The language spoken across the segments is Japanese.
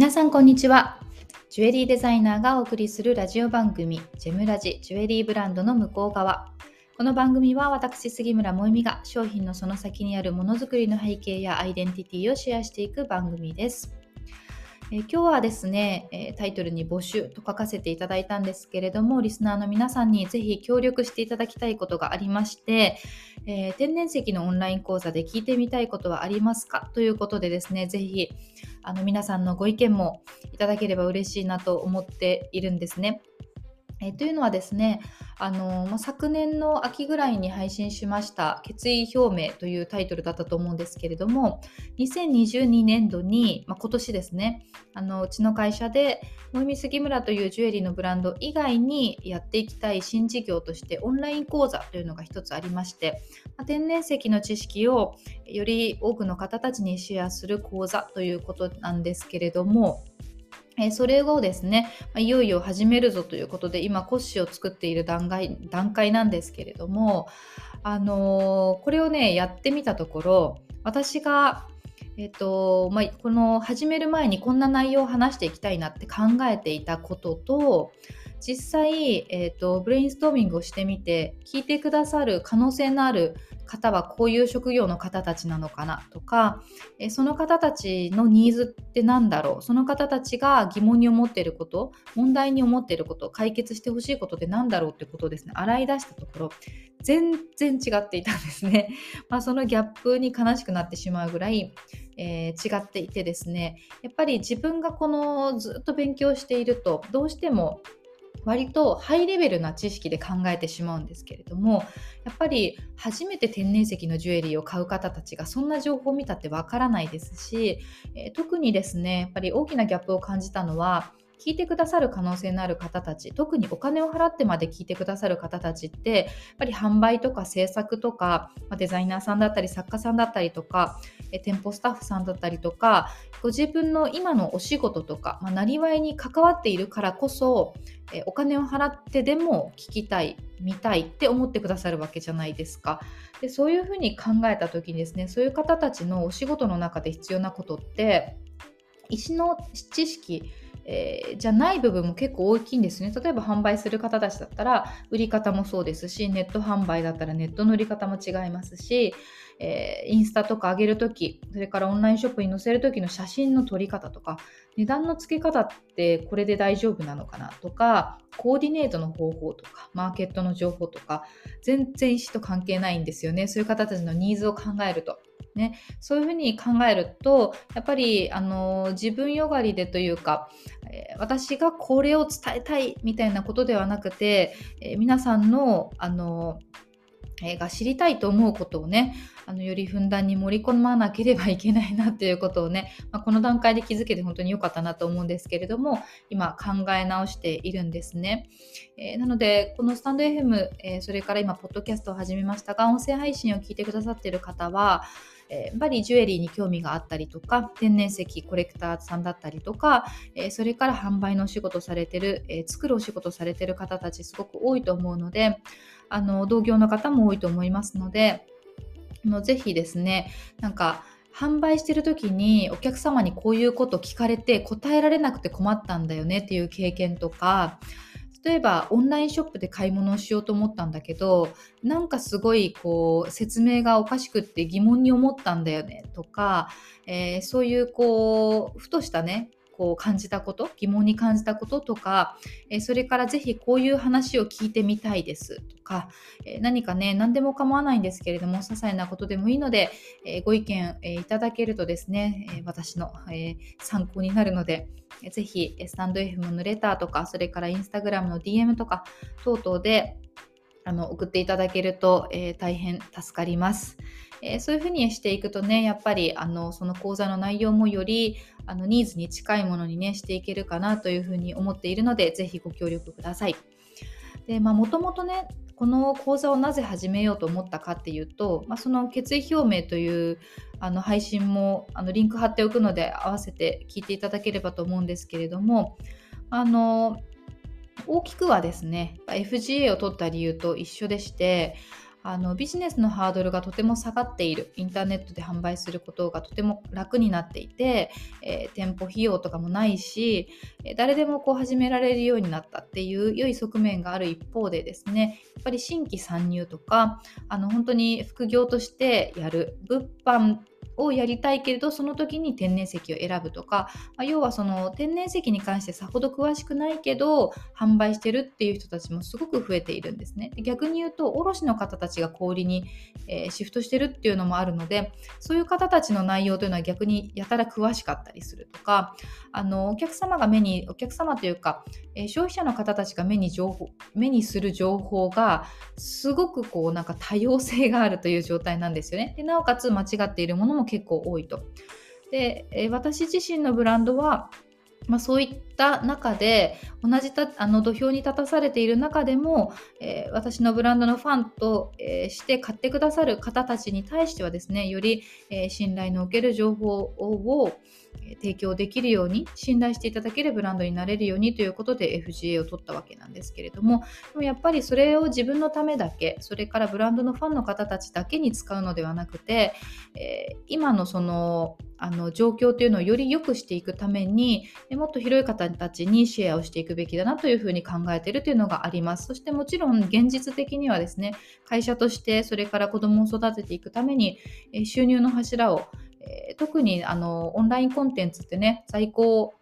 皆さんこんにちは。ジュエリーデザイナーがお送りするラジオ番組、ジェムラジジュエリーブランドの向こう側。この番組は私、杉村萌実が商品のその先にあるものづくりの背景やアイデンティティをシェアしていく番組です。え今日はですね、えタイトルに募集と書かせていただいたんですけれども、リスナーの皆さんにぜひ協力していただきたいことがありまして、え、天然石のオンライン講座で聞いてみたいことはありますか？ということでですね、ぜひあの皆さんのご意見もいただければ嬉しいなと思っているんですね。えというのはですね、あのま昨年の秋ぐらいに配信しました決意表明というタイトルだったと思うんですけれども2022年度に、ま今年ですねあのうちの会社でノイミ杉村というジュエリーのブランド以外にやっていきたい新事業としてオンライン講座というのが一つありまして、ま天然石の知識をより多くの方たちにシェアする講座ということなんですけれどもえそれをですね、いよいよ始めるぞということで、今、骨子を作っている段階段階なんですけれども、あのー、これをね、やってみたところ、私が、えっ、とまあ、この始める前にこんな内容を話していきたいなって考えていたことと、実際、えーと、ブレインストーミングをしてみて聞いてくださる可能性のある方はこういう職業の方たちなのかなとか、えー、その方たちのニーズって何だろう？その方たちが疑問に思っていること問題に思っていること解決してほしいことって何だろうってことをですね。洗い出したところ。全然違っていたんですね。まあ、そのギャップに悲しくなってしまうぐらい、えー、違っていてですね。やっぱり自分がこのずっと勉強しているとどうしても割とハイレベルな知識で考えてしまうんですけれどもやっぱり初めて天然石のジュエリーを買う方たちがそんな情報を見たってわからないですし、えー、特にですねやっぱり大きなギャップを感じたのは聞いてくださる可能性のある方たち特にお金を払ってまで聞いてくださる方たちってやっぱり販売とか制作とか、ま、デザイナーさんだったり作家さんだったりとかえ店舗スタッフさんだったりとかご自分の今のお仕事とか、まあ、なりわいに関わっているからこそえお金を払ってでも聞きたい見たいって思ってくださるわけじゃないですか。でそういうふうに考えた時にですねそういう方たちのお仕事の中で必要なことって石の知識えー、じゃない部分も結構大きいんですね。例えば販売する方たちだったら売り方もそうですし、ネット販売だったらネットの売り方も違いますし、えー、インスタとか上げるとき、それからオンラインショップに載せるときの写真の撮り方とか、値段の付け方ってこれで大丈夫なのかなとか、コーディネートの方法とか、マーケットの情報とか、全然意思と関係ないんですよね。そういう方たちのニーズを考えると。ね、そういうふうに考えるとやっぱりあの自分よがりでというか、え、私がこれを伝えたいみたいなことではなくて、え、皆さんのあのえが知りたいと思うことをねあのよりふんだんに盛り込まなければいけないなということをね、まあ、この段階で気づけて本当に良かったなと思うんですけれども今考え直しているんですね、えー、なのでこのスタンド FM、えー、それから今ポッドキャストを始めましたが音声配信を聞いてくださっている方はやっぱりジュエリーに興味があったりとか天然石コレクターさんだったりとか、えそれから販売のお仕事されてる、え作るお仕事されてる方たちすごく多いと思うのであの同業の方も多いと思いますのでのぜひですねなんか販売してる時にお客様にこういうこと聞かれて答えられなくて困ったんだよねっていう経験とか例えばオンラインショップで買い物をしようと思ったんだけどなんかすごいこう説明がおかしくって疑問に思ったんだよねとか、えー、そういうこうふとしたねこう感じたこと疑問に感じたこととか、えそれからぜひこういう話を聞いてみたいですとか、え何かね何でも構わないんですけれども些細なことでもいいので、えご意見、いただけるとですね、え私の、え参考になるので、ぜひスタンド FM のレターとかそれからインスタグラムの DM とか等々であの送っていただけると、え、大変助かります。えー、そういうふうにしていくとね、やっぱりあのその講座の内容もよりあのニーズに近いものにね、していけるかなというふうに思っているので、ぜひご協力ください。で、まあ、もともとね、この講座をなぜ始めようと思ったかっていうと、まあ、その決意表明というあの配信もあのリンク貼っておくので合わせて聞いていただければと思うんですけれどもあの大きくはですね FGA を取った理由と一緒でしてあのビジネスのハードルがとても下がっている。インターネットで販売することがとても楽になっていて、えー、店舗費用とかもないし誰でもこう始められるようになったっていう良い側面がある一方でですねやっぱり新規参入とかあの本当に副業としてやる。物販をやりたいけれどその時に天然石を選ぶとか、まあ、要はその天然石に関してさほど詳しくないけど販売してるっていう人たちもすごく増えているんですね。逆に言うと卸の方たちが小売りに、えー、シフトしてるっていうのもあるのでそういう方たちの内容というのは逆にやたら詳しかったりするとかあのお客様が目にお客様というか、えー、消費者の方たちが目に情報目にする情報がすごくこうなんか多様性があるという状態なんですよね。でなおかつ間違っているものも結構多いと。で、え私自身のブランドはまあ、そういった中で同じたあの土俵に立たされている中でも、えー、私のブランドのファンと、えー、して買ってくださる方たちに対してはですねより、えー、信頼のおける情報を、提供できるように信頼していただけるブランドになれるようにということで FGA を取ったわけなんですけれどもでもやっぱりそれを自分のためだけそれからブランドのファンの方たちだけに使うのではなくて、えー、今のそのあの状況というのをより良くしていくためにもっと広い方たちにシェアをしていくべきだなというふうに考えているというのがありますそしてもちろん現実的にはですね会社としてそれから子どもを育てていくために収入の柱を、特にあのオンラインコンテンツってね在庫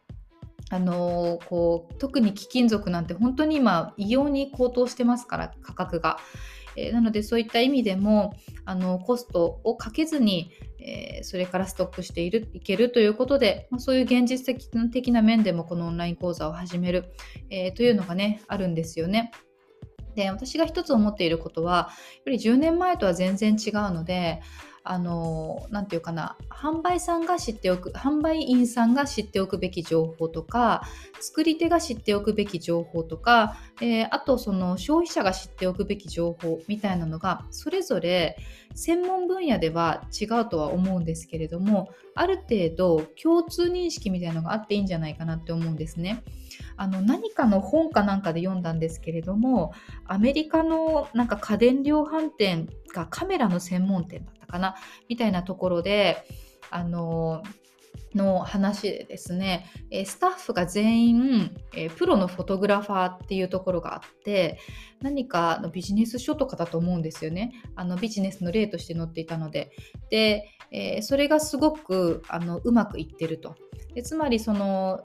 あのこう特に貴金属なんて本当に今異様に高騰してますから価格が。え、なのでそういった意味でもあのコストをかけずに、えー、それからストックしているいけるということで、まあ、そういう現実的な面でもこのオンライン講座を始める、えー、というのがねあるんですよね。で私が一つ思っていることはやっぱり10年前とは全然違うのであの何て言うかな販売さんが知っておく販売員さんが知っておくべき情報とか作り手が知っておくべき情報とか、えー、あとその消費者が知っておくべき情報みたいなのがそれぞれ専門分野では違うとは思うんですけれどもある程度共通認識みたいなのがあっていいんじゃないかなって思うんですね。あの何かの本かなんかで読んだんですけれどもアメリカのなんか家電量販店がカメラの専門店だかなみたいなところであのの話でですね、スタッフが全員、プロのフォトグラファーっていうところがあって何かのビジネス書とかだと思うんですよね。あのビジネスの例として載っていたので。で、えそれがすごくあのうまくいってると。でつまりその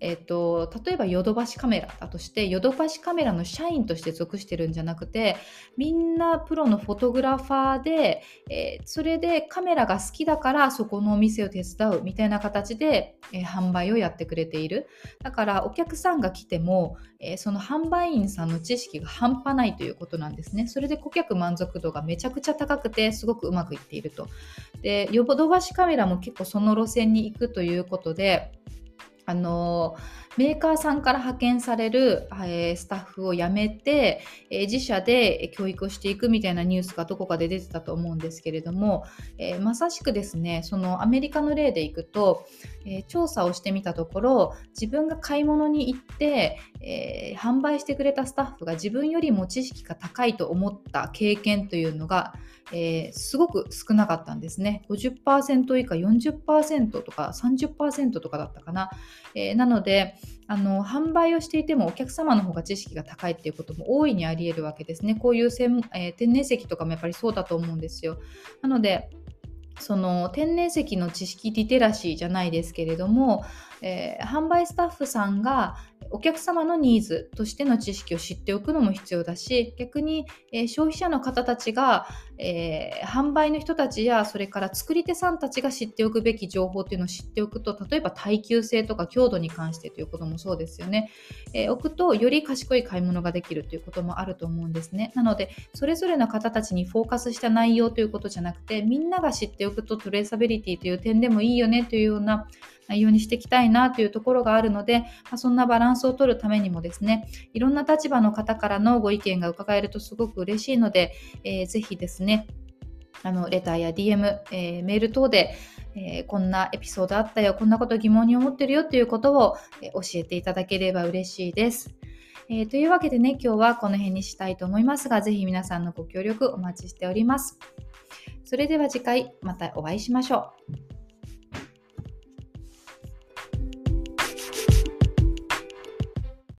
えーと、例えばヨドバシカメラだとしてヨドバシカメラの社員として属してるんじゃなくてみんなプロのフォトグラファーで、えー、それでカメラが好きだからそこのお店を手伝うみたいな形で、えー、販売をやってくれている。だからお客さんが来ても、えー、その販売員さんの知識が半端ないということなんですね。それで顧客満足度がめちゃくちゃ高くてすごくうまくいっていると。でヨドバシカメラも結構その路線に行くということであのメーカーさんから派遣される、えー、スタッフを辞めて、えー、自社で教育をしていくみたいなニュースがどこかで出てたと思うんですけれども、えー、まさしくですねそのアメリカの例でいくと、え調査をしてみたところ自分が買い物に行って、え販売してくれたスタッフが自分よりも知識が高いと思った経験というのが、えすごく少なかったんですね。50%以下40%とか30%とかだったかな、えなのであの販売をしていてもお客様の方が知識が高いっていうことも大いにありえるわけですね。こういう専、えー、天然石とかもやっぱりそうだと思うんですよ。なのでその天然石の知識リテラシーじゃないですけれども、えー、販売スタッフさんがお客様のニーズとしての知識を知っておくのも必要だし逆に、えー、消費者の方たちが、えー、販売の人たちやそれから作り手さんたちが知っておくべき情報っていうのを知っておくと例えば耐久性とか強度に関してということもそうですよね、えー、置くとより賢い買い物ができるということもあると思うんですね。なのでそれぞれの方たちにフォーカスした内容ということじゃなくてみんなが知っておくとトレーサビリティという点でもいいよねというような内容にしていきたいなというところがあるので、まあ、そんなバランスを取るためにもですね、いろんな立場の方からのご意見が伺えるとすごく嬉しいので、えー、ぜひですね、あのレターや DM、えー、メール等で、えー、こんなエピソードあったよ、こんなこと疑問に思ってるよということを、えー、教えていただければ嬉しいです。えー、というわけでね、今日はこの辺にしたいと思いますが、ぜひ皆さんのご協力お待ちしております。それでは次回またお会いしましょう。